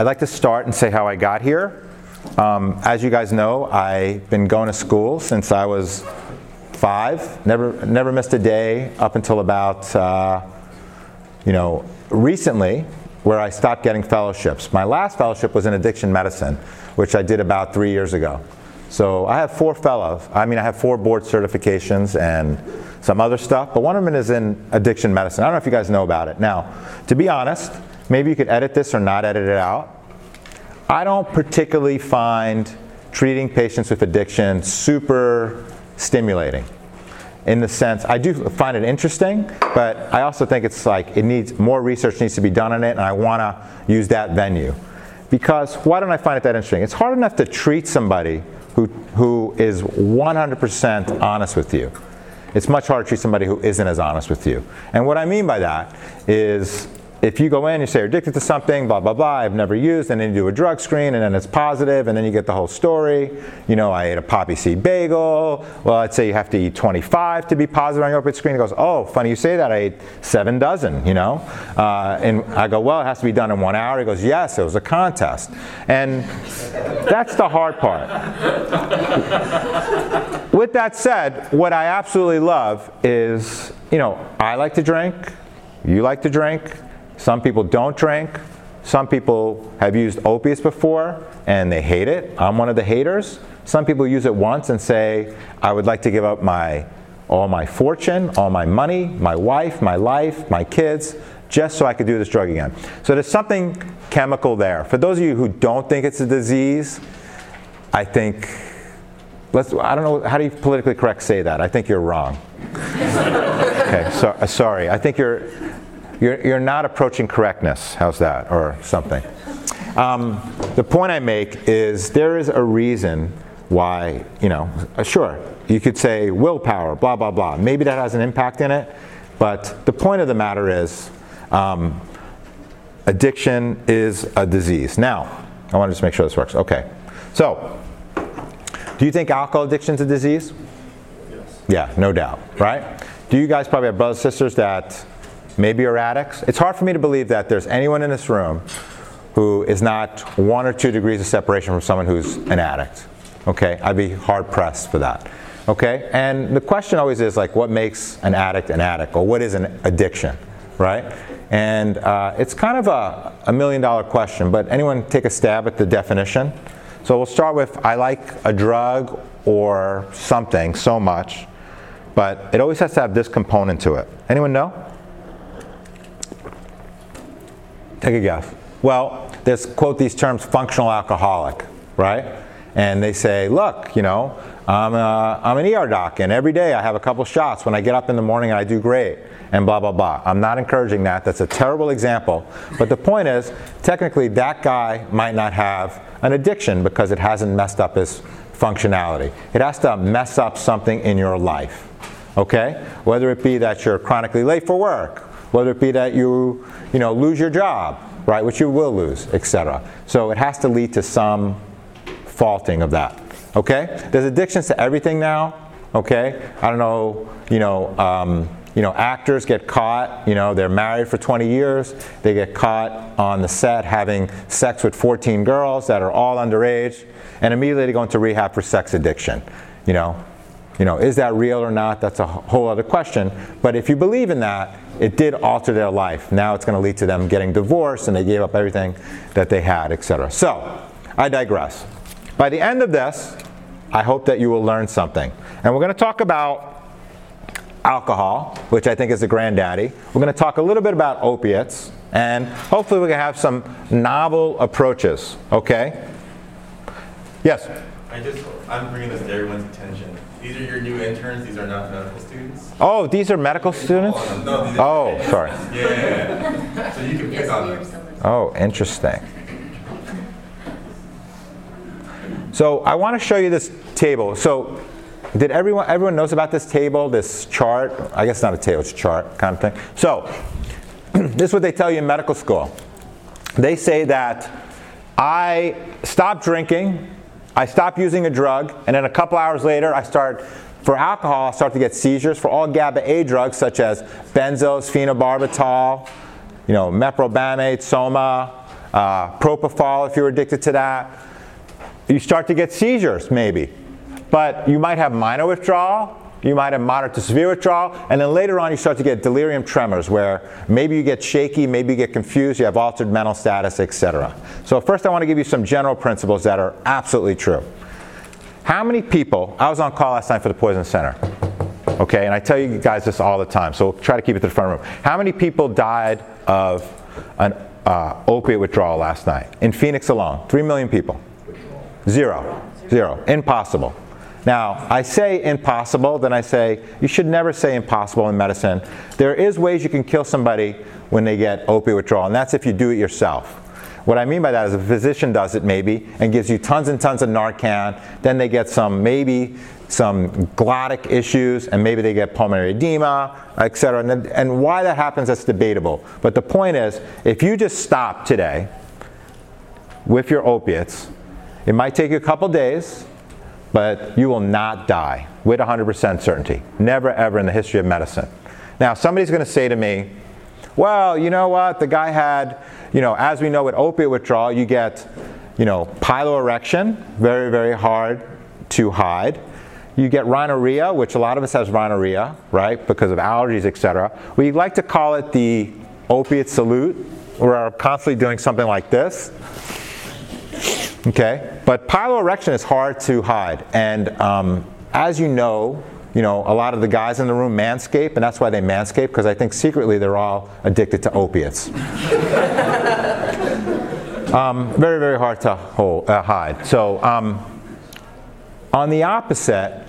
I'd like to start and say how I got here. Um, as you guys know, I've been going to school since I was five. Never, never missed a day up until about, uh, you know, recently, where I stopped getting fellowships. My last fellowship was in addiction medicine, which I did about three years ago. So I have four fellows. I mean, I have four board certifications and some other stuff, but one of them is in addiction medicine. I don't know if you guys know about it. Now, to be honest, maybe you could edit this or not edit it out. I don't particularly find treating patients with addiction super stimulating in the sense I do find it interesting, but I also think it's like it needs more research needs to be done on it, and I want to use that venue. Because why don't I find it that interesting? It's hard enough to treat somebody who, who is 100% honest with you. It's much harder to treat somebody who isn't as honest with you. And what I mean by that is if you go in, you say you're addicted to something, blah, blah, blah, I've never used, and then you do a drug screen, and then it's positive, and then you get the whole story. You know, I ate a poppy seed bagel. Well, I'd say you have to eat 25 to be positive on your opiate screen. He goes, oh, funny you say that. I ate seven dozen, you know? Uh, and I go, well, it has to be done in one hour. He goes, yes, it was a contest. And that's the hard part. With that said, what I absolutely love is, you know, I like to drink, you like to drink, some people don't drink. Some people have used opiates before and they hate it. I'm one of the haters. Some people use it once and say, I would like to give up my all my fortune, all my money, my wife, my life, my kids, just so I could do this drug again. So there's something chemical there. For those of you who don't think it's a disease, I think let's I don't know how do you politically correct say that? I think you're wrong. okay, so, uh, sorry. I think you're you're, you're not approaching correctness. How's that? Or something. Um, the point I make is there is a reason why, you know, uh, sure, you could say willpower, blah, blah, blah. Maybe that has an impact in it, but the point of the matter is um, addiction is a disease. Now, I want to just make sure this works. Okay. So, do you think alcohol addiction is a disease? Yes. Yeah, no doubt, right? Do you guys probably have brothers and sisters that maybe you're addicts. It's hard for me to believe that there's anyone in this room who is not one or two degrees of separation from someone who's an addict. Okay, I'd be hard pressed for that. Okay, and the question always is like, what makes an addict an addict, or what is an addiction, right? And uh, it's kind of a, a million dollar question, but anyone take a stab at the definition? So we'll start with I like a drug or something so much, but it always has to have this component to it. Anyone know? Take a guess. Well, there's quote these terms functional alcoholic, right? And they say, look, you know, I'm, a, I'm an ER doc, and every day I have a couple shots when I get up in the morning and I do great, and blah, blah, blah. I'm not encouraging that. That's a terrible example. But the point is, technically, that guy might not have an addiction because it hasn't messed up his functionality. It has to mess up something in your life, okay? Whether it be that you're chronically late for work, whether it be that you, you know, lose your job, right, which you will lose, etc. So it has to lead to some faulting of that. Okay? There's addictions to everything now. Okay? I don't know, you know, um, you know, actors get caught, you know, they're married for 20 years, they get caught on the set having sex with 14 girls that are all underage, and immediately they go into rehab for sex addiction. You know, you know, is that real or not? That's a whole other question. But if you believe in that, it did alter their life. Now it's going to lead to them getting divorced and they gave up everything that they had, etc. So, I digress. By the end of this, I hope that you will learn something. And we're going to talk about alcohol, which I think is the granddaddy. We're going to talk a little bit about opiates, and hopefully we can have some novel approaches, okay? Yes? I just, I'm bringing this to everyone's attention. These are your new interns. These are not medical students. Oh, these are medical students? No, these are oh, sorry. Yeah, yeah, yeah. So you can pick on them. Oh, interesting. So I want to show you this table. So did everyone everyone knows about this table, this chart? I guess not a table, it's a chart kind of thing. So this is what they tell you in medical school. They say that I stopped drinking I stop using a drug, and then a couple hours later, I start, for alcohol, I start to get seizures. For all GABA A drugs, such as benzos, phenobarbital, you know, meprobamate, soma, uh, propofol if you're addicted to that. You start to get seizures, maybe. But you might have minor withdrawal, you might have moderate to severe withdrawal, and then later on you start to get delirium tremors where maybe you get shaky, maybe you get confused, you have altered mental status, etc. So first I want to give you some general principles that are absolutely true. How many people, I was on call last night for the Poison Center, okay, and I tell you guys this all the time, so we'll try to keep it to the front room. How many people died of an uh, opiate withdrawal last night? In Phoenix alone, 3 million people. Zero. Zero. Impossible. Now, I say impossible, then I say you should never say impossible in medicine. There is ways you can kill somebody when they get opiate withdrawal, and that's if you do it yourself. What I mean by that is a physician does it maybe and gives you tons and tons of Narcan, then they get some maybe some glottic issues and maybe they get pulmonary edema, etc. And, and why that happens, that's debatable. But the point is, if you just stop today with your opiates, it might take you a couple days, but you will not die with 100% certainty. Never ever in the history of medicine. Now, somebody's going to say to me, well, you know what? The guy had, you know, as we know with opiate withdrawal, you get, you know, piloerection, very, very hard to hide. You get rhinorrhea, which a lot of us has rhinorrhea, right, because of allergies, etc. We like to call it the opiate salute. We're constantly doing something like this. Okay, but piloerection is hard to hide, and um, as you know, you know a lot of the guys in the room manscape, and that's why they manscape because I think secretly they're all addicted to opiates. um, very, very hard to hold, uh, hide. So, um, on the opposite,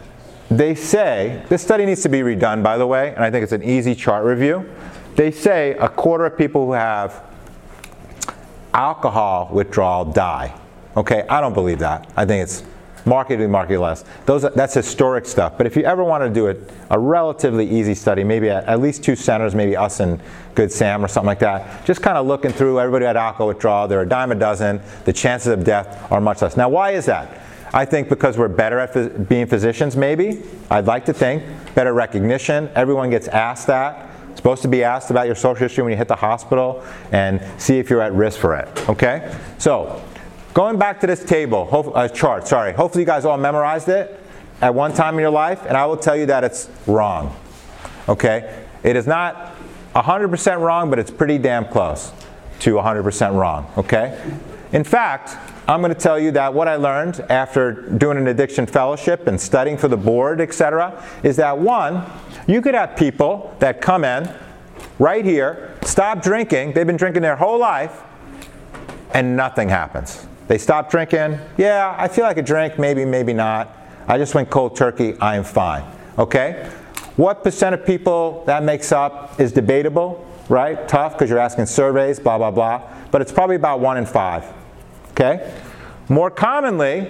they say this study needs to be redone, by the way, and I think it's an easy chart review. They say a quarter of people who have alcohol withdrawal die. Okay, I don't believe that. I think it's markedly, markedly less. Those, that's historic stuff. But if you ever want to do it, a relatively easy study, maybe at, at least two centers, maybe us and Good Sam or something like that, just kind of looking through everybody had alcohol withdrawal. They're a dime a dozen. The chances of death are much less. Now, why is that? I think because we're better at phys- being physicians, maybe. I'd like to think. Better recognition. Everyone gets asked that. Supposed to be asked about your social history when you hit the hospital and see if you're at risk for it. Okay? So, Going back to this table, hope, uh, chart, sorry. Hopefully you guys all memorized it at one time in your life, and I will tell you that it's wrong. Okay? It is not 100% wrong, but it's pretty damn close to 100% wrong. Okay? In fact, I'm going to tell you that what I learned after doing an addiction fellowship and studying for the board, etc., is that one, you could have people that come in right here, stop drinking, they've been drinking their whole life, and nothing happens. They stop drinking. Yeah, I feel like a drink, maybe, maybe not. I just went cold turkey. I am fine. Okay? What percent of people that makes up is debatable, right? Tough because you're asking surveys, blah, blah, blah. But it's probably about one in five. Okay? More commonly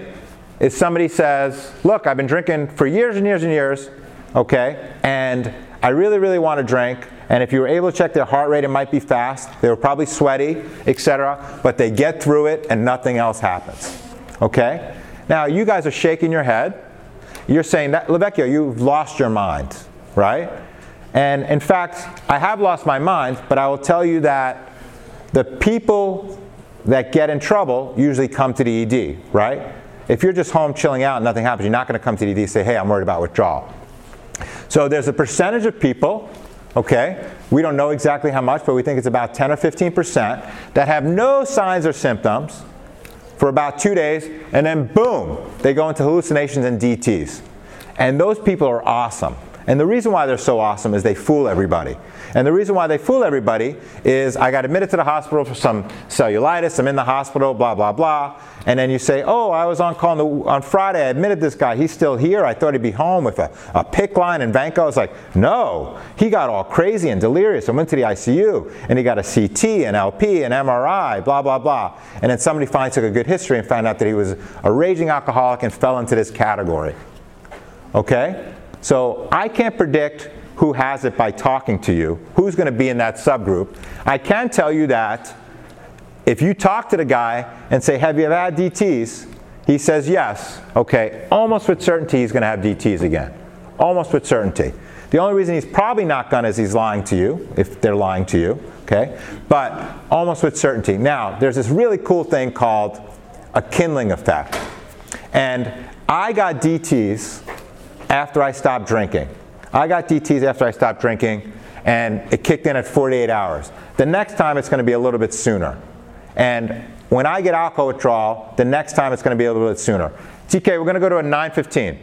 is somebody says, Look, I've been drinking for years and years and years, okay? And I really, really want to drink. And if you were able to check their heart rate, it might be fast. They were probably sweaty, etc. But they get through it and nothing else happens. Okay? Now, you guys are shaking your head. You're saying that, LoVecchio, you've lost your mind, right? And in fact, I have lost my mind, but I will tell you that the people that get in trouble usually come to the ED, right? If you're just home chilling out and nothing happens, you're not going to come to the ED and say, hey, I'm worried about withdrawal. So there's a percentage of people okay? We don't know exactly how much, but we think it's about 10 or 15% that have no signs or symptoms for about two days, and then boom, they go into hallucinations and DTs. And those people are awesome. And the reason why they're so awesome is they fool everybody. And the reason why they fool everybody is I got admitted to the hospital for some cellulitis, I'm in the hospital, blah, blah, blah. And then you say, oh, I was on call on, the, on Friday, I admitted this guy, he's still here. I thought he'd be home with a, a PICC line and Vanco. I was like, no, he got all crazy and delirious and went to the ICU and he got a CT, an LP, an MRI, blah, blah, blah. And then somebody finally took a good history and found out that he was a raging alcoholic and fell into this category. Okay? So I can't predict who has it by talking to you, who's going to be in that subgroup. I can tell you that if you talk to the guy and say, Have you ever had DTs? He says yes. Okay, almost with certainty he's going to have DTs again. Almost with certainty. The only reason he's probably not going is he's lying to you, if they're lying to you, okay? But almost with certainty. Now, there's this really cool thing called a kindling effect. And I got DTs after I stopped drinking. I got DTs after I stopped drinking, and it kicked in at 48 hours. The next time it's going to be a little bit sooner. And when I get alcohol withdrawal, the next time it's going to be a little bit sooner. TK, we're going to go to a 915. Is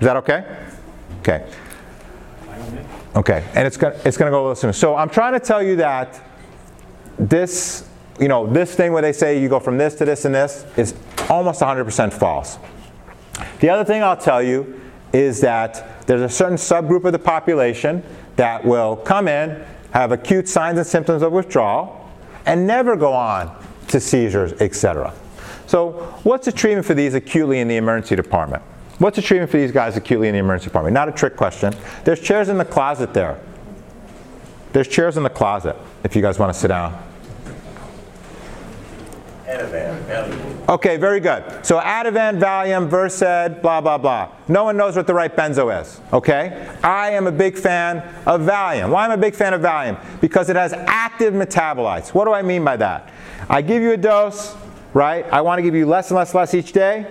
that okay? Okay. Okay, and it's going it's going to go a little sooner. So I'm trying to tell you that this, you know, this thing where they say you go from this to this and this is almost 100% false. The other thing I'll tell you is that there's a certain subgroup of the population that will come in, have acute signs and symptoms of withdrawal, and never go on to seizures, etc. So, what's the treatment for these acutely in the emergency department? What's the treatment for these guys acutely in the emergency department? Not a trick question. There's chairs in the closet there. There's chairs in the closet if you guys want to sit down. Okay, very good. So Ativan, Valium, Versed, blah, blah, blah. No one knows what the right benzo is, okay? I am a big fan of Valium. Why am I a big fan of Valium? Because it has active metabolites. What do I mean by that? I give you a dose, right? I want to give you less and less less each day.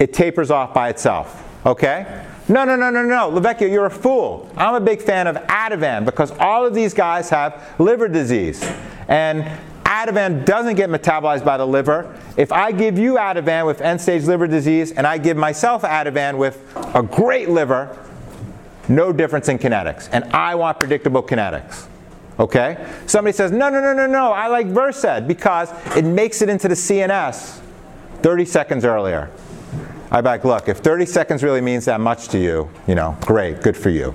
It tapers off by itself, okay? No, no, no, no, no. LoVecchio, you're a fool. I'm a big fan of Ativan because all of these guys have liver disease. And Ativan doesn't get metabolized by the liver. If I give you Ativan with end-stage liver disease and I give myself Ativan with a great liver, no difference in kinetics. And I want predictable kinetics. Okay? Somebody says, no, no, no, no, no, I like Versed because it makes it into the CNS 30 seconds earlier. I back, look, if 30 seconds really means that much to you, you know, great, good for you.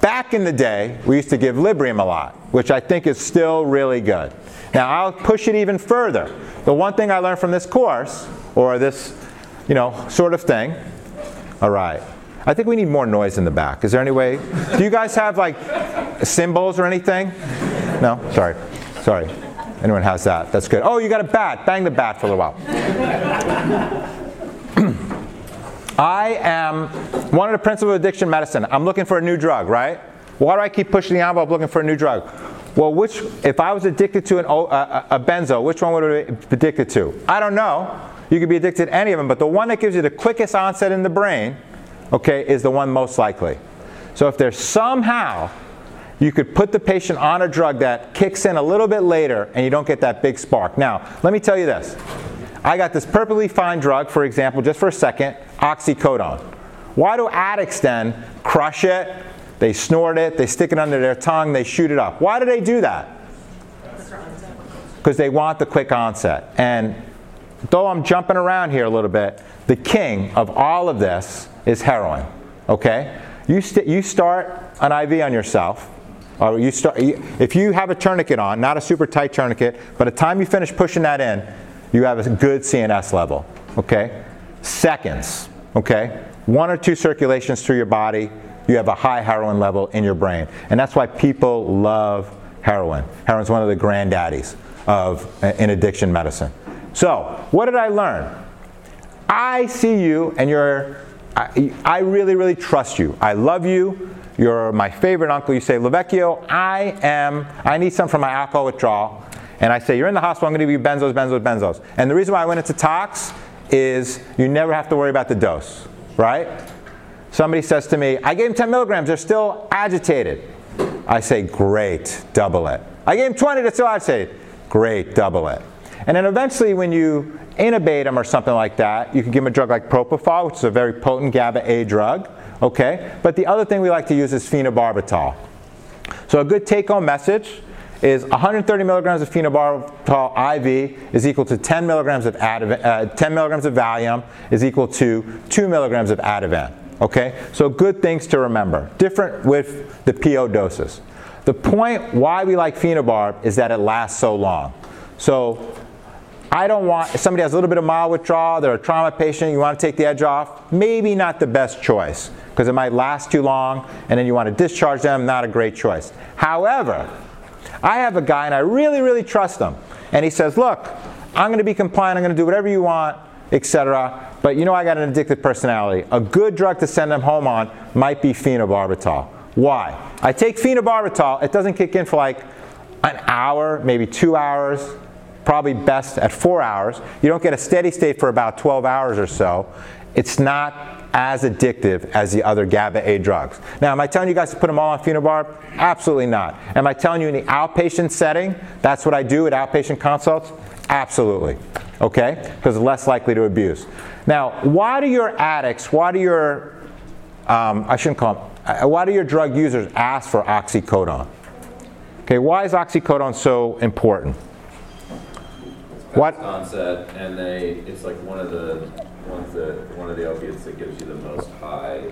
Back in the day, we used to give Librium a lot, which I think is still really good. Now, I'll push it even further. The one thing I learned from this course, or this, you know, sort of thing, all right. I think we need more noise in the back. Is there any way? Do you guys have like cymbals or anything? No? Sorry. Sorry. Anyone has that? That's good. Oh, you got a bat. Bang the bat for a little while. I am one of the principles of addiction medicine. I'm looking for a new drug, right? Why do I keep pushing the envelope looking for a new drug? Well, which, if I was addicted to an, a, a benzo, which one would I be addicted to? I don't know. You could be addicted to any of them, but the one that gives you the quickest onset in the brain, okay, is the one most likely. So if there's somehow you could put the patient on a drug that kicks in a little bit later and you don't get that big spark. Now, let me tell you this. I got this perfectly fine drug, for example, just for a second, oxycodone. Why do addicts then crush it, they snort it, they stick it under their tongue, they shoot it up? Why do they do that? Because they want the quick onset. And though I'm jumping around here a little bit, the king of all of this is heroin. Okay? You, st- you start an IV on yourself, or you start, if you have a tourniquet on, not a super tight tourniquet, but the time you finish pushing that in, you have a good CNS level, okay? Seconds, okay? One or two circulations through your body, you have a high heroin level in your brain. And that's why people love heroin. Heroin's one of the granddaddies of uh, in addiction medicine. So, what did I learn? I see you and you're I, I really, really trust you. I love you. You're my favorite uncle. You say, LoVecchio, I am, I need some for my alcohol withdrawal and I say, You're in the hospital, I'm going to give you benzos, benzos, benzos. And the reason why I went into tox is you never have to worry about the dose, right? Somebody says to me, I gave him 10 milligrams, they're still agitated. I say, Great, double it. I gave him 20, they're still agitated. Great, double it. And then eventually, when you intubate them or something like that, you can give them a drug like propofol, which is a very potent GABA A drug. Okay? But the other thing we like to use is phenobarbital. So, a good take home message is 130 milligrams of phenobarbital IV is equal to 10 milligrams of Ativan, uh, 10 milligrams of Valium is equal to 2 milligrams of Ativan. Okay, so good things to remember. Different with the PO doses. The point why we like phenobarb is that it lasts so long. So I don't want, if somebody has a little bit of mild withdrawal, they're a trauma patient, you want to take the edge off, maybe not the best choice because it might last too long and then you want to discharge them, not a great choice. However, I have a guy and I really, really trust him. And he says, Look, I'm going to be compliant, I'm going to do whatever you want, etc. but you know I got an addictive personality. A good drug to send them home on might be phenobarbital. Why? I take phenobarbital, it doesn't kick in for like an hour, maybe two hours, probably best at four hours. You don't get a steady state for about 12 hours or so. It's not as addictive as the other GABA A drugs. Now, am I telling you guys to put them all on phenobarb? Absolutely not. Am I telling you in the outpatient setting, that's what I do at outpatient consults? Absolutely. Okay? Because less likely to abuse. Now, why do your addicts, why do your, um, I shouldn't call them, uh, why do your drug users ask for oxycodone? Okay, why is oxycodone so important? What onset, and they, it's like one of the ones that, one of the opiates that gives you the most high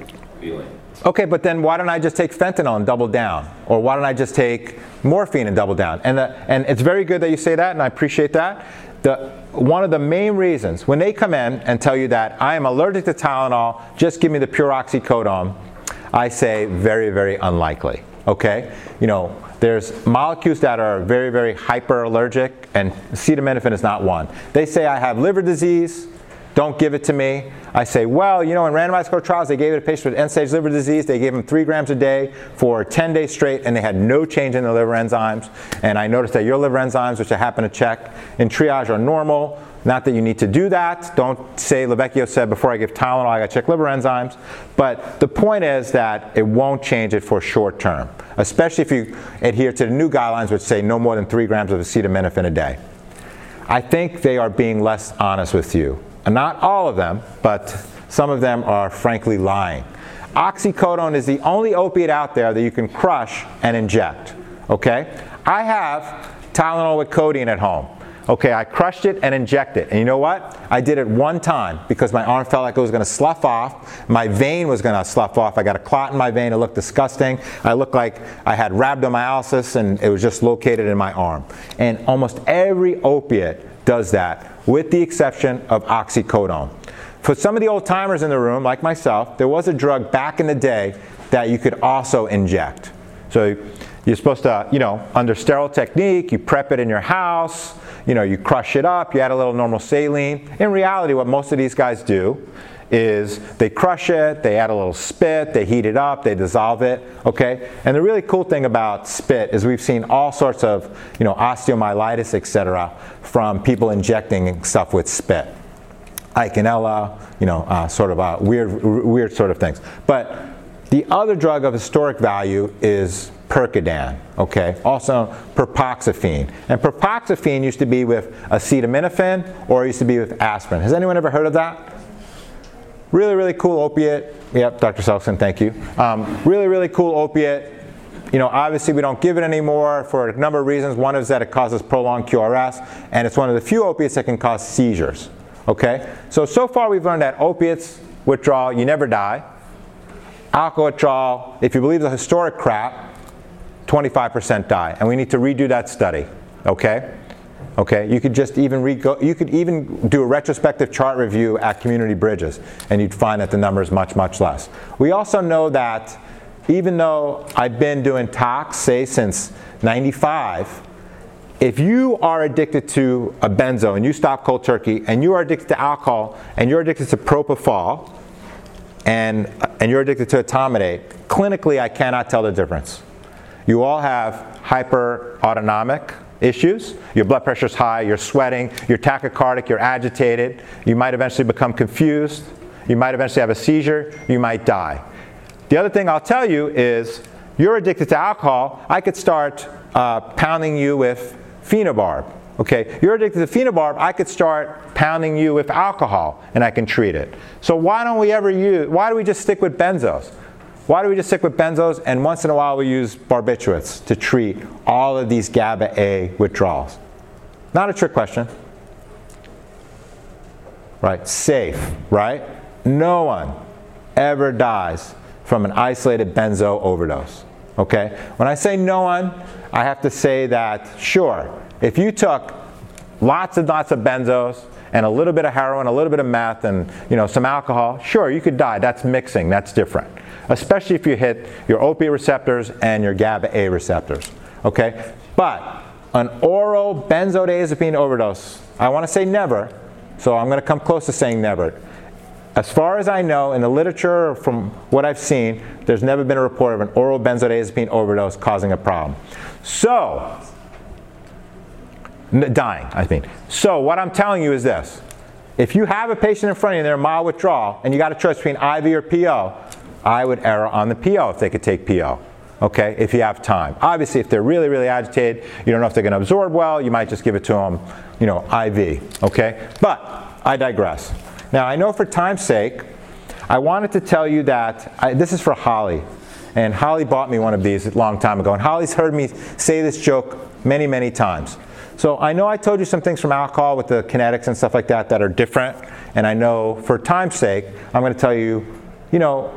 feeling. Okay, but then why don't I just take fentanyl and double down? Or why don't I just take morphine and double down? And, the, and it's very good that you say that, and I appreciate that. The, one of the main reasons, when they come in and tell you that I am allergic to Tylenol, just give me the pure oxycodone, I say very, very unlikely. Okay? You know, there's molecules that are very, very hyperallergic, and acetaminophen is not one. They say I have liver disease, don't give it to me. I say, well, you know, in randomized trials, they gave it to patients with end-stage liver disease. They gave them three grams a day for 10 days straight, and they had no change in their liver enzymes. And I noticed that your liver enzymes, which I happen to check in triage, are normal. Not that you need to do that. Don't say LoVecchio said before I give Tylenol I got to check liver enzymes. But the point is that it won't change it for short term, especially if you adhere to the new guidelines which say no more than three grams of acetaminophen a day. I think they are being less honest with you. Not all of them, but some of them are frankly lying. Oxycodone is the only opiate out there that you can crush and inject. Okay? I have Tylenol with codeine at home. Okay, I crushed it and injected it. And you know what? I did it one time because my arm felt like it was going to slough off. My vein was going to slough off. I got a clot in my vein. It looked disgusting. I looked like I had rhabdomyolysis and it was just located in my arm. And almost every opiate does that, with the exception of oxycodone. For some of the old timers in the room, like myself, there was a drug back in the day that you could also inject. So you're supposed to, you know, under sterile technique, you prep it in your house, you know, you crush it up, you add a little normal saline. In reality, what most of these guys do is they crush it, they add a little spit, they heat it up, they dissolve it, okay? And the really cool thing about spit is we've seen all sorts of, you know, osteomyelitis, etc., from people injecting stuff with spit. Eikenella, you know, uh, sort of uh, weird, weird sort of things. But the other drug of historic value is Percodan, okay? Also propoxyphene. And propoxyphene used to be with acetaminophen or it used to be with aspirin. Has anyone ever heard of that? Really, really cool opiate. Yep, Dr. Selkson, thank you. Um, really, really cool opiate. You know, obviously we don't give it anymore for a number of reasons. One is that it causes prolonged QRS, and it's one of the few opiates that can cause seizures. Okay? So, so far we've learned that opiates, withdrawal, you never die. Alcohol withdrawal, if you believe the historic crap, 25% die. And we need to redo that study. Okay? Okay, you could just even go, you could even do a retrospective chart review at Community Bridges, and you'd find that the number is much, much less. We also know that even though I've been doing tox, say since 95, if you are addicted to a benzo and you stop cold turkey, and you are addicted to alcohol, and you're addicted to propofol, and, and you're addicted to etomidate, clinically I cannot tell the difference. You all have hyperautonomic issues. Your blood pressure is high, you're sweating, you're tachycardic, you're agitated. You might eventually become confused. You might eventually have a seizure. You might die. The other thing I'll tell you is you're addicted to alcohol. I could start uh, pounding you with phenobarb. Okay, you're addicted to phenobarb. I could start pounding you with alcohol, and I can treat it. So why don't we ever use? Why do we just stick with benzos? Why do we just stick with benzos and once in a while we use barbiturates to treat all of these GABA A withdrawals? Not a trick question. Right? Safe, right? No one ever dies from an isolated benzo overdose. Okay? When I say no one, I have to say that, sure, if you took lots and lots of benzos and a little bit of heroin, a little bit of meth, and you know, some alcohol, sure, you could die. That's mixing, that's different especially if you hit your opiate receptors and your GABA A receptors. Okay? But an oral benzodiazepine overdose, I want to say never, so I'm going to come close to saying never. as far as I know, in the literature, from what I've seen, there's never been a report of an oral benzodiazepine overdose causing a problem. So, dying, I mean. So, what I'm telling you is this. If you have a patient in front of you and they're mild withdrawal, and you got a choice between IV or PO, I would err on the PO if they could take PO. Okay, if you have time. Obviously, if they're really, really agitated, you don't know if they're going to absorb well, you might just give it to them, you know, IV. Okay, but I digress. Now, I know for time's sake, I wanted to tell you that I, this is for Holly. And Holly bought me one of these a long time ago. And Holly's heard me say this joke many, many times. So I know I told you some things from alcohol with the kinetics and stuff like that that are different. And I know for time's sake, I'm going to tell you, you know,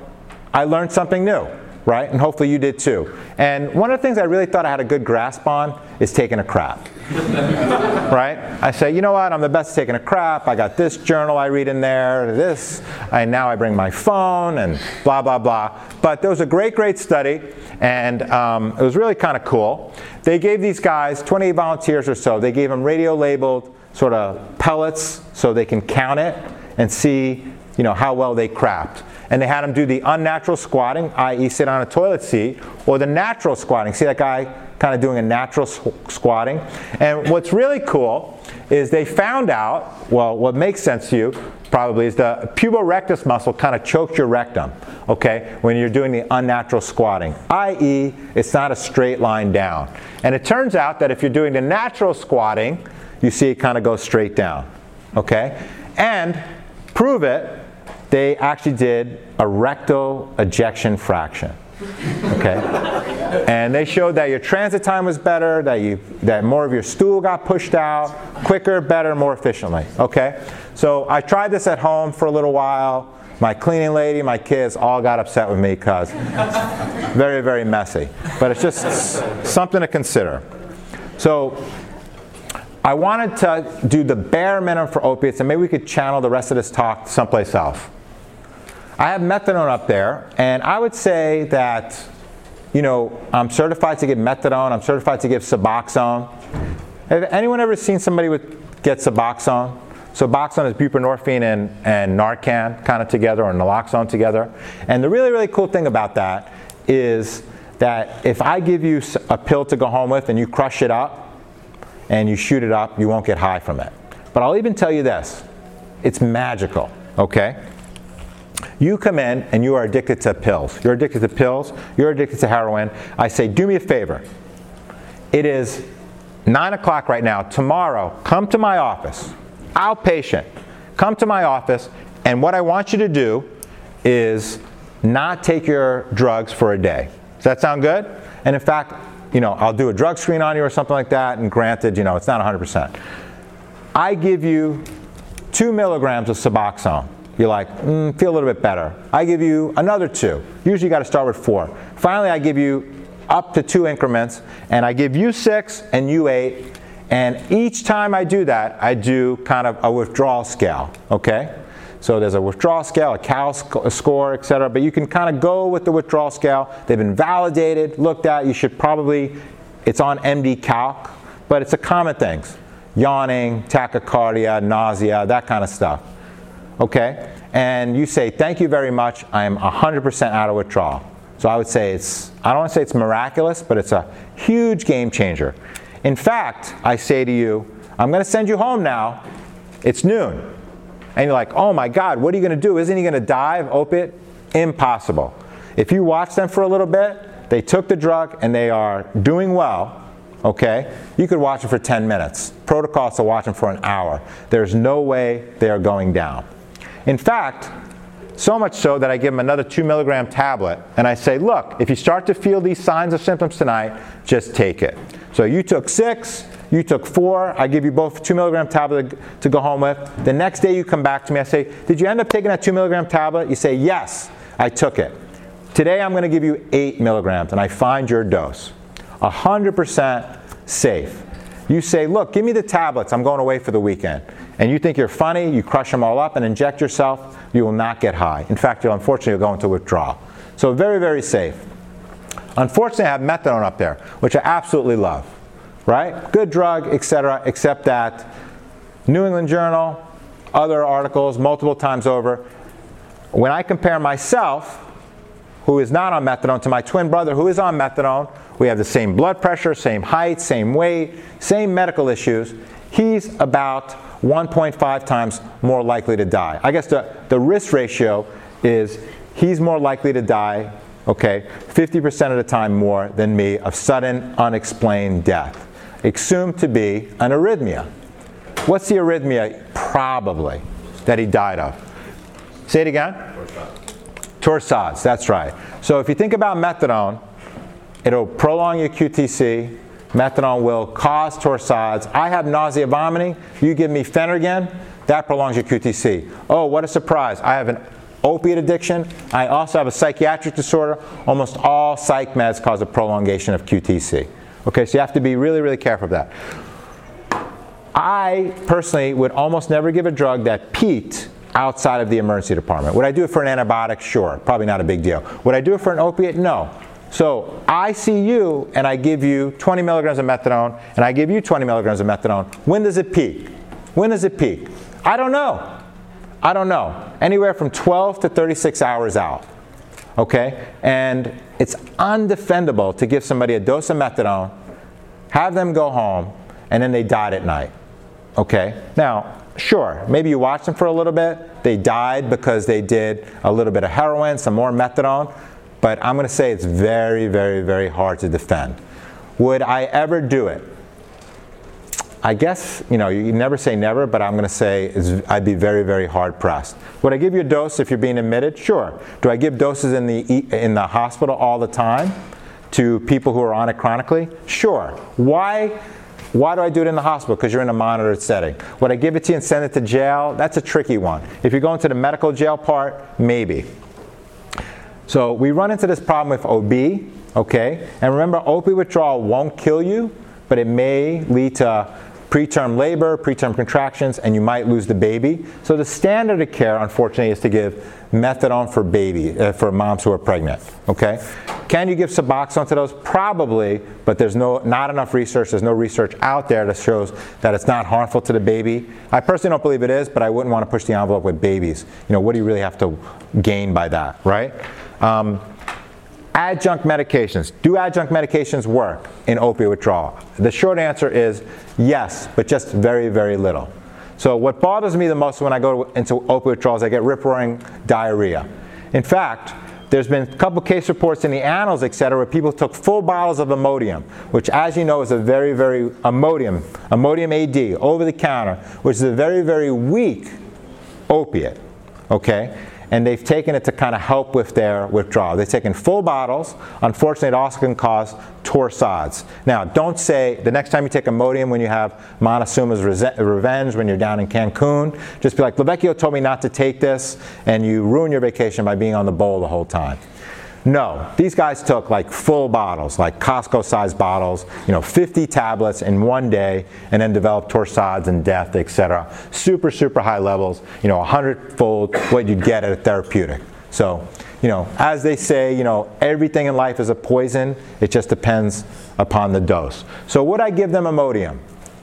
I learned something new, right? And hopefully you did too. And one of the things I really thought I had a good grasp on is taking a crap. right? I say, you know what, I'm the best taking a crap. I got this journal I read in there, this, and now I bring my phone, and blah, blah, blah. But there was a great, great study, and um, it was really kind of cool. They gave these guys, 28 volunteers or so, they gave them radio labeled sort of pellets so they can count it and see you know, how well they crapped and they had them do the unnatural squatting, i.e., sit on a toilet seat, or the natural squatting. See that guy kind of doing a natural squatting? And what's really cool is they found out, well, what makes sense to you probably is the puborectalis muscle kind of chokes your rectum, okay, when you're doing the unnatural squatting, i.e., it's not a straight line down. And it turns out that if you're doing the natural squatting, you see it kind of goes straight down, okay? And prove it they actually did a rectal ejection fraction. Okay? and they showed that your transit time was better, that, you, that more of your stool got pushed out, quicker, better, more efficiently. Okay? So I tried this at home for a little while. My cleaning lady, my kids all got upset with me because very, very messy. But it's just something to consider. So I wanted to do the bare minimum for opiates, and maybe we could channel the rest of this talk someplace else. I have methadone up there, and I would say that, you know, I'm certified to give methadone, I'm certified to give Suboxone. Have anyone ever seen somebody with get Suboxone? Suboxone is buprenorphine and, and Narcan kind of together, or naloxone together. And the really, really cool thing about that is that if I give you a pill to go home with and you crush it up and you shoot it up, you won't get high from it. But I'll even tell you this it's magical, okay? You come in and you are addicted to pills. You're addicted to pills, you're addicted to heroin. I say, do me a favor. It is 9 o'clock right now. Tomorrow, come to my office, outpatient. Come to my office, and what I want you to do is not take your drugs for a day. Does that sound good? And in fact, you know, I'll do a drug screen on you or something like that, and granted, you know, it's not 100%. I give you two milligrams of Suboxone you're like, mm, feel a little bit better. I give you another two. Usually you got to start with four. Finally, I give you up to two increments, and I give you six and you eight. And each time I do that, I do kind of a withdrawal scale, okay? So there's a withdrawal scale, a CAL score, et cetera, but you can kind of go with the withdrawal scale. They've been validated, looked at. You should probably, it's on MD Calc, but it's a common things. Yawning, tachycardia, nausea, that kind of stuff okay, and you say, thank you very much, I am 100% out of withdrawal. So I would say it's, I don't want to say it's miraculous, but it's a huge game changer. In fact, I say to you, I'm going to send you home now. It's noon. And you're like, oh my God, what are you going to do? Isn't he going to die of opiate? Impossible. If you watch them for a little bit, they took the drug and they are doing well, okay? You could watch them for 10 minutes. Protocols to watch them for an hour. There's no way they are going down. In fact, so much so that I give them another two milligram tablet and I say, look, if you start to feel these signs or symptoms tonight, just take it. So you took six, you took four, I give you both two milligram tablet to go home with. The next day you come back to me, I say, did you end up taking that two milligram tablet? You say, yes, I took it. Today I'm going to give you eight milligrams and I find your dose. 100% safe. You say, look, give me the tablets, I'm going away for the weekend and you think you're funny, you crush them all up and inject yourself, you will not get high. In fact, you'll unfortunately go into withdrawal. So very, very safe. Unfortunately, I have methadone up there, which I absolutely love. Right? Good drug, etc., except that New England Journal, other articles, multiple times over, when I compare myself, who is not on methadone, to my twin brother who is on methadone, we have the same blood pressure, same height, same weight, same medical issues. He's about 1.5 times more likely to die. I guess the, the risk ratio is he's more likely to die, okay, 50% of the time more than me of sudden unexplained death, assumed to be an arrhythmia. What's the arrhythmia probably that he died of? Say it again. Torsades, that's right. So if you think about methadone, it'll prolong your QTC. Methadone will cause torsades. I have nausea, vomiting. You give me Phenergan, that prolongs your QTC. Oh, what a surprise. I have an opiate addiction. I also have a psychiatric disorder. Almost all psych meds cause a prolongation of QTC. Okay, so you have to be really, really careful of that. I personally would almost never give a drug that peaked outside of the emergency department. Would I do it for an antibiotic? Sure, probably not a big deal. Would I do it for an opiate? No. So I see you and I give you 20 milligrams of methadone and I give you 20 milligrams of methadone. When does it peak? When does it peak? I don't know. I don't know. Anywhere from 12 to 36 hours out. Okay? And it's undefendable to give somebody a dose of methadone, have them go home, and then they died at night. Okay? Now, sure, maybe you watch them for a little bit. They died because they did a little bit of heroin, some more methadone, but I'm going to say it's very, very, very hard to defend. Would I ever do it? I guess, you know, you never say never, but I'm going to say I'd be very, very hard pressed. Would I give you a dose if you're being admitted? Sure. Do I give doses in the, in the hospital all the time to people who are on it chronically? Sure. Why? Why do I do it in the hospital? Because you're in a monitored setting. Would I give it to you and send it to jail? That's a tricky one. If you're going to the medical jail part, maybe. So we run into this problem with OB, okay? And remember, opioid withdrawal won't kill you, but it may lead to preterm labor, preterm contractions, and you might lose the baby. So the standard of care, unfortunately, is to give methadone for baby, uh, for moms who are pregnant. Okay? Can you give Suboxone to those? Probably, but there's no, not enough research. There's no research out there that shows that it's not harmful to the baby. I personally don't believe it is, but I wouldn't want to push the envelope with babies. You know, what do you really have to gain by that, right? Um, adjunct medications. Do adjunct medications work in opioid withdrawal? The short answer is yes, but just very, very little. So what bothers me the most when I go into opioid withdrawals, I get rip-roaring diarrhea. In fact, there's been a couple case reports in the annals, et cetera, where people took full bottles of Imodium, which as you know is a very, very, Imodium, Imodium AD, over the counter, which is a very, very weak opiate, okay? And they've taken it to kind of help with their withdrawal. They've taken full bottles. Unfortunately, it also can cause torsades. Now, don't say the next time you take Imodium when you have Montezuma's revenge when you're down in Cancun, just be like, LoVecchio told me not to take this, and you ruin your vacation by being on the bowl the whole time. No, these guys took like full bottles, like Costco sized bottles, you know, 50 tablets in one day, and then developed torsades and death, etc. Super, super high levels, you know, 100 fold what you'd get at a therapeutic. So, you know, as they say, you know, everything in life is a poison, it just depends upon the dose. So, would I give them Imodium?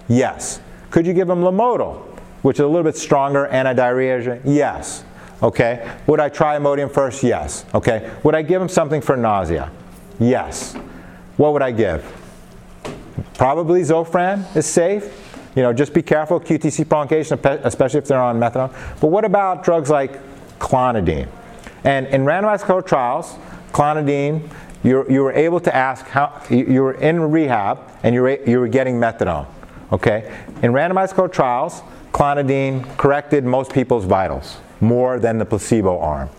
Yes. Could you give them Lomotil, which is a little bit stronger anti-diarrhea? Yes. Okay. Would I try Imodium first? Yes. Okay. Would I give him something for nausea? Yes. What would I give? Probably Zofran is safe. You know, just be careful, QTC prolongation, especially if they're on methadone. But what about drugs like clonidine? And in randomized controlled trials, clonidine, you you were able to ask how, you were in rehab and you were, you were getting methadone. Okay? In randomized controlled trials, clonidine corrected most people's vitals more than the placebo arm.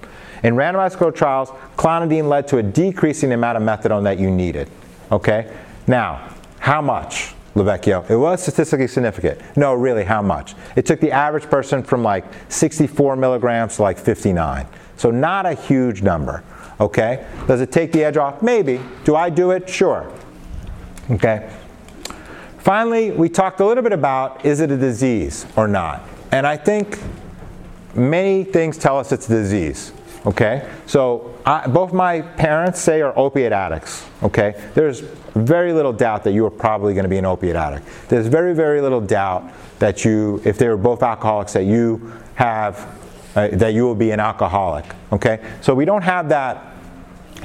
In randomized controlled trials, clonidine led to a decreasing amount of methadone that you needed. Okay? Now, how much? LoVecchio. It was statistically significant. No, really, how much? It took the average person from like 64 milligrams to like 59. So not a huge number. Okay? Does it take the edge off? Maybe. Do I do it? Sure. Okay? Finally, we talked a little bit about is it a disease or not? And I think many things tell us it's a disease. Okay, so I, both my parents say are opiate addicts. Okay, there's very little doubt that you are probably going to be an opiate addict. There's very, very little doubt that you, if they were both alcoholics, that you have uh, that you will be an alcoholic. Okay? So we don't have that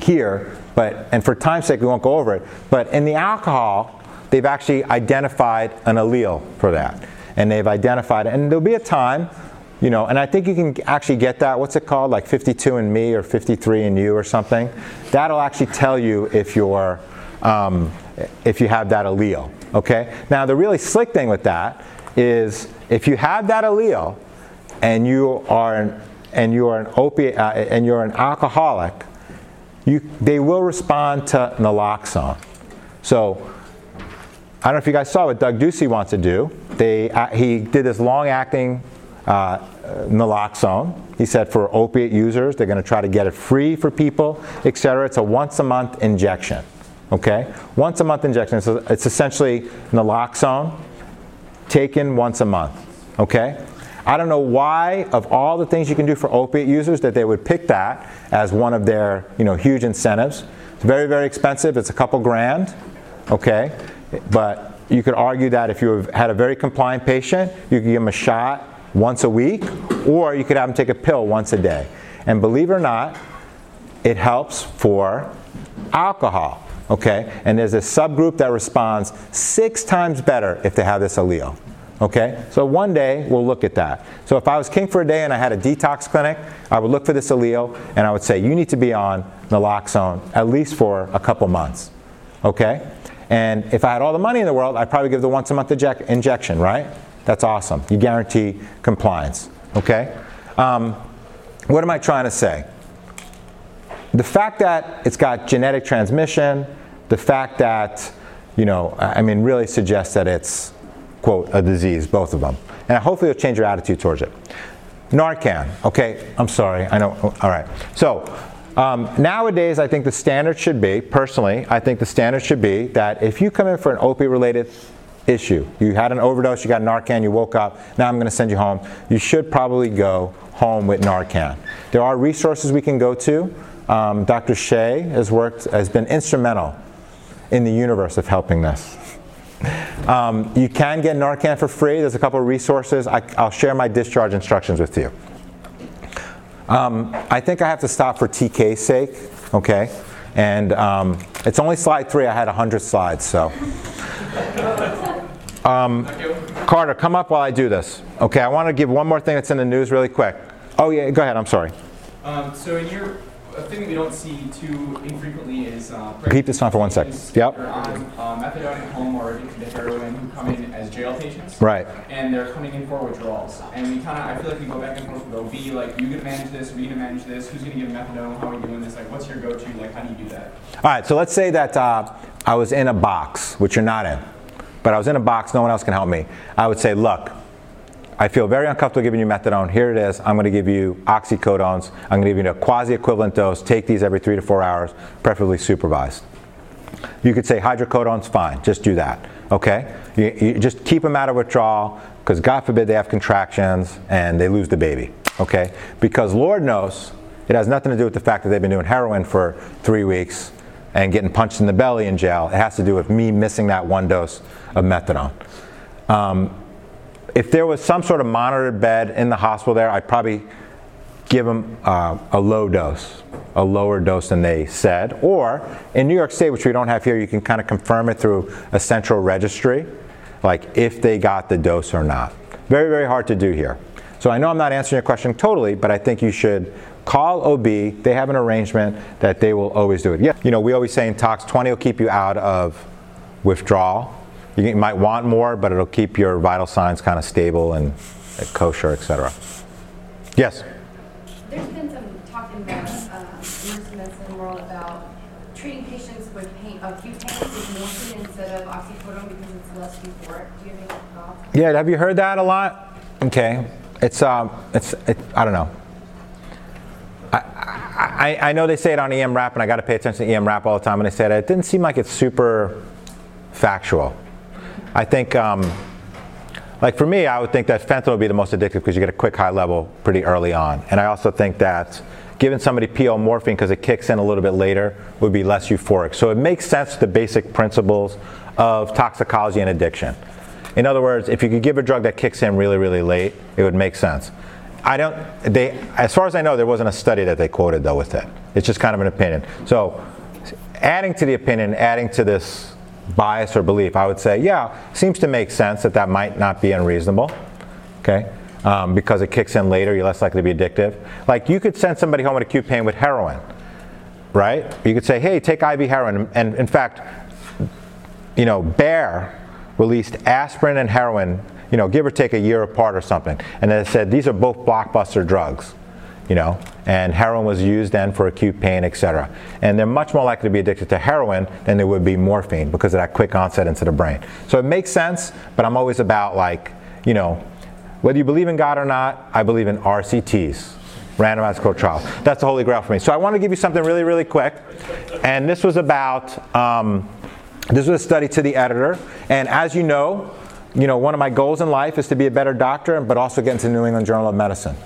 here, but and for time's sake we won't go over it. But in the alcohol, they've actually identified an allele for that, and they've identified. And there'll be a time, you know, and I think you can actually get that. What's it called? Like 52 in me or 53 in you or something. That'll actually tell you if you're um, if you have that allele. Okay. Now the really slick thing with that is if you have that allele and you are an, and you are an opiate uh, and you're an alcoholic, you, they will respond to naloxone. So I don't know if you guys saw what Doug Ducey wants to do. They, uh, he did this long-acting uh, naloxone. He said for opiate users, they're going to try to get it free for people, et cetera. It's a once-a-month injection. Okay, once a month injection. So it's essentially naloxone taken once a month. Okay. I don't know why, of all the things you can do for opiate users, that they would pick that as one of their you know, huge incentives. It's very, very expensive. It's a couple grand, okay? But you could argue that if you had a very compliant patient, you could give them a shot once a week, or you could have them take a pill once a day. And believe it or not, it helps for alcohol, okay? And there's a subgroup that responds six times better if they have this allele. Okay? So one day we'll look at that. So if I was king for a day and I had a detox clinic, I would look for this allele and I would say, you need to be on naloxone at least for a couple months. Okay? And if I had all the money in the world, I'd probably give the once a month inject- injection, right? That's awesome. You guarantee compliance. Okay? Um, what am I trying to say? The fact that it's got genetic transmission, the fact that, you know, I mean, really suggests that it's quote, a disease, both of them. And hopefully it'll change your attitude towards it. Narcan, okay, I'm sorry, I know, all right. So um, nowadays, I think the standard should be, personally, I think the standard should be that if you come in for an opiate related issue, you had an overdose, you got Narcan, you woke up, now I'm going to send you home, you should probably go home with Narcan. There are resources we can go to. Um, Dr. Shea has worked, has been instrumental in the universe of helping this. Um, you can get Narcan for free. There's a couple of resources. I, will share my discharge instructions with you. Um, I think I have to stop for TK's sake, okay? And um, it's only slide three. I had 100 slides, so. Um, Carter, come up while I do this. Okay, I want to give one more thing that's in the news really quick. Oh, yeah, go ahead. I'm sorry. Um, so in your a thing that we don't see too infrequently is uh, keep this on for one second. Yep. On uh, methadone at home or addicted to heroin who come in as jail patients. Right. And they're coming in for withdrawals, and we kind of I feel like we go back and forth with OB like you gonna manage this, we gonna manage this, who's gonna give methadone, how are we doing this, like what's your go-to, like how do you do that? All right. So let's say that uh, I was in a box, which you're not in, but I was in a box, no one else can help me. I would say, look. I feel very uncomfortable giving you methadone. Here it is. I'm going to give you oxycodones. I'm going to give you a quasi-equivalent dose. Take these every three to four hours, preferably supervised. You could say hydrocodone's fine. Just do that. Okay? You, you just keep them out of withdrawal because God forbid they have contractions and they lose the baby. Okay? Because Lord knows it has nothing to do with the fact that they've been doing heroin for three weeks and getting punched in the belly in jail. It has to do with me missing that one dose of methadone. Um, if there was some sort of monitored bed in the hospital there, I'd probably give them uh, a low dose, a lower dose than they said. Or in New York State, which we don't have here, you can kind of confirm it through a central registry, like if they got the dose or not. Very, very hard to do here. So I know I'm not answering your question totally, but I think you should call OB. They have an arrangement that they will always do it. Yeah, you know, we always say in talks, 20 will keep you out of withdrawal. You might want more, but it'll keep your vital signs kind of stable and kosher, etc. Yes? There's been some talk in the uh, emergency medicine world about treating patients with pain, acute pain with morphine instead of oxycodone because it's less euphoric. Do you have any thoughts? Yeah, have you heard that a lot? Okay. It's, um, it's, it, I don't know. I, I, I know they say it on EM Rap, and I got to pay attention to EM Rap all the time, and they said it. It didn't seem like it's super factual. I think, um, like for me, I would think that fentanyl would be the most addictive because you get a quick high level pretty early on. And I also think that giving somebody PO morphine because it kicks in a little bit later would be less euphoric. So it makes sense the basic principles of toxicology and addiction. In other words, if you could give a drug that kicks in really, really late, it would make sense. I don't, they, as far as I know, there wasn't a study that they quoted though with it. It's just kind of an opinion. So adding to the opinion, adding to this bias or belief, I would say, yeah, seems to make sense that that might not be unreasonable, okay? Um, because it kicks in later, you're less likely to be addictive. Like you could send somebody home with acute pain with heroin, right? You could say, hey, take IV heroin. And in fact, you know, Bayer released aspirin and heroin, you know, give or take a year apart or something. And they said these are both blockbuster drugs, you know, and heroin was used then for acute pain, et cetera. And they're much more likely to be addicted to heroin than they would be morphine because of that quick onset into the brain. So it makes sense, but I'm always about like, you know, whether you believe in God or not, I believe in RCTs, randomized controlled trial. That's the holy grail for me. So I want to give you something really, really quick. And this was about, um, this was a study to the editor. And as you know, you know, one of my goals in life is to be a better doctor, but also get into the New England Journal of Medicine.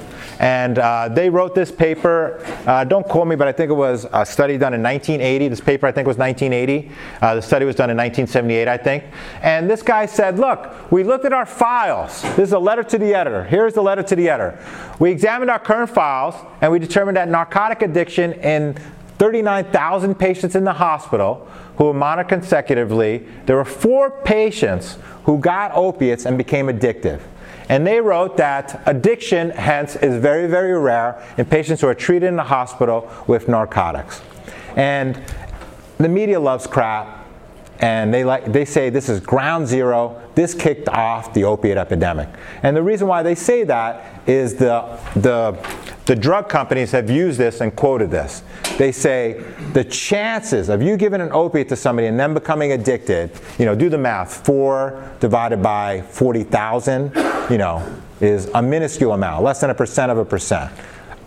And uh, they wrote this paper, uh, don't quote me, but I think it was a study done in 1980. This paper, I think, was 1980. Uh, the study was done in 1978, I think. And this guy said, Look, we looked at our files. This is a letter to the editor. Here's the letter to the editor. We examined our current files, and we determined that narcotic addiction in 39,000 patients in the hospital who were monitored consecutively, there were four patients who got opiates and became addictive. And they wrote that addiction, hence, is very, very rare in patients who are treated in the hospital with narcotics. And the media loves crap, and they, like, they say this is ground zero, this kicked off the opiate epidemic. And the reason why they say that is the, the, the drug companies have used this and quoted this. They say the chances of you giving an opiate to somebody and them becoming addicted, you know, do the math, 4 divided by 40,000, you know, is a minuscule amount, less than a percent of a percent.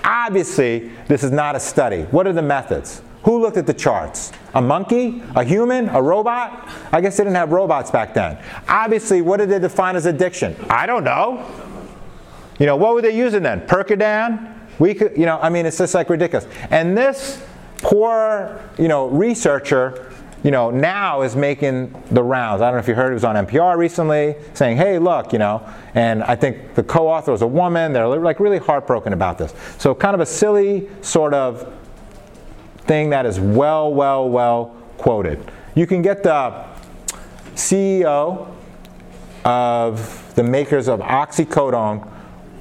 Obviously, this is not a study. What are the methods? Who looked at the charts? A monkey? A human? A robot? I guess they didn't have robots back then. Obviously, what did they define as addiction? I don't know. You know, what were they using then? Percodan? We could, you know, I mean, it's just like ridiculous. And this poor, you know, researcher, you know, now is making the rounds. I don't know if you heard it was on NPR recently saying, hey, look, you know, and I think the co-author was a woman. They're like really heartbroken about this. So kind of a silly sort of thing that is well, well, well quoted. You can get the CEO of the makers of oxycodone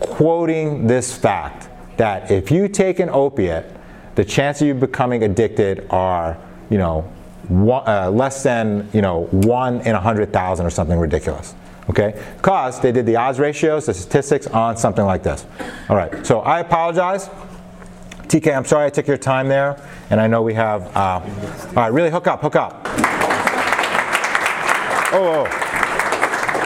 quoting this fact that if you take an opiate, the chances of you becoming addicted are, you know, one, uh, less than, you know, one in a hundred thousand or something ridiculous. Okay? Because they did the odds ratios, the statistics on something like this. All right. So I apologize. TK, I'm sorry I took your time there, and I know we have. Uh, all right, really hook up, hook up. Oh, oh.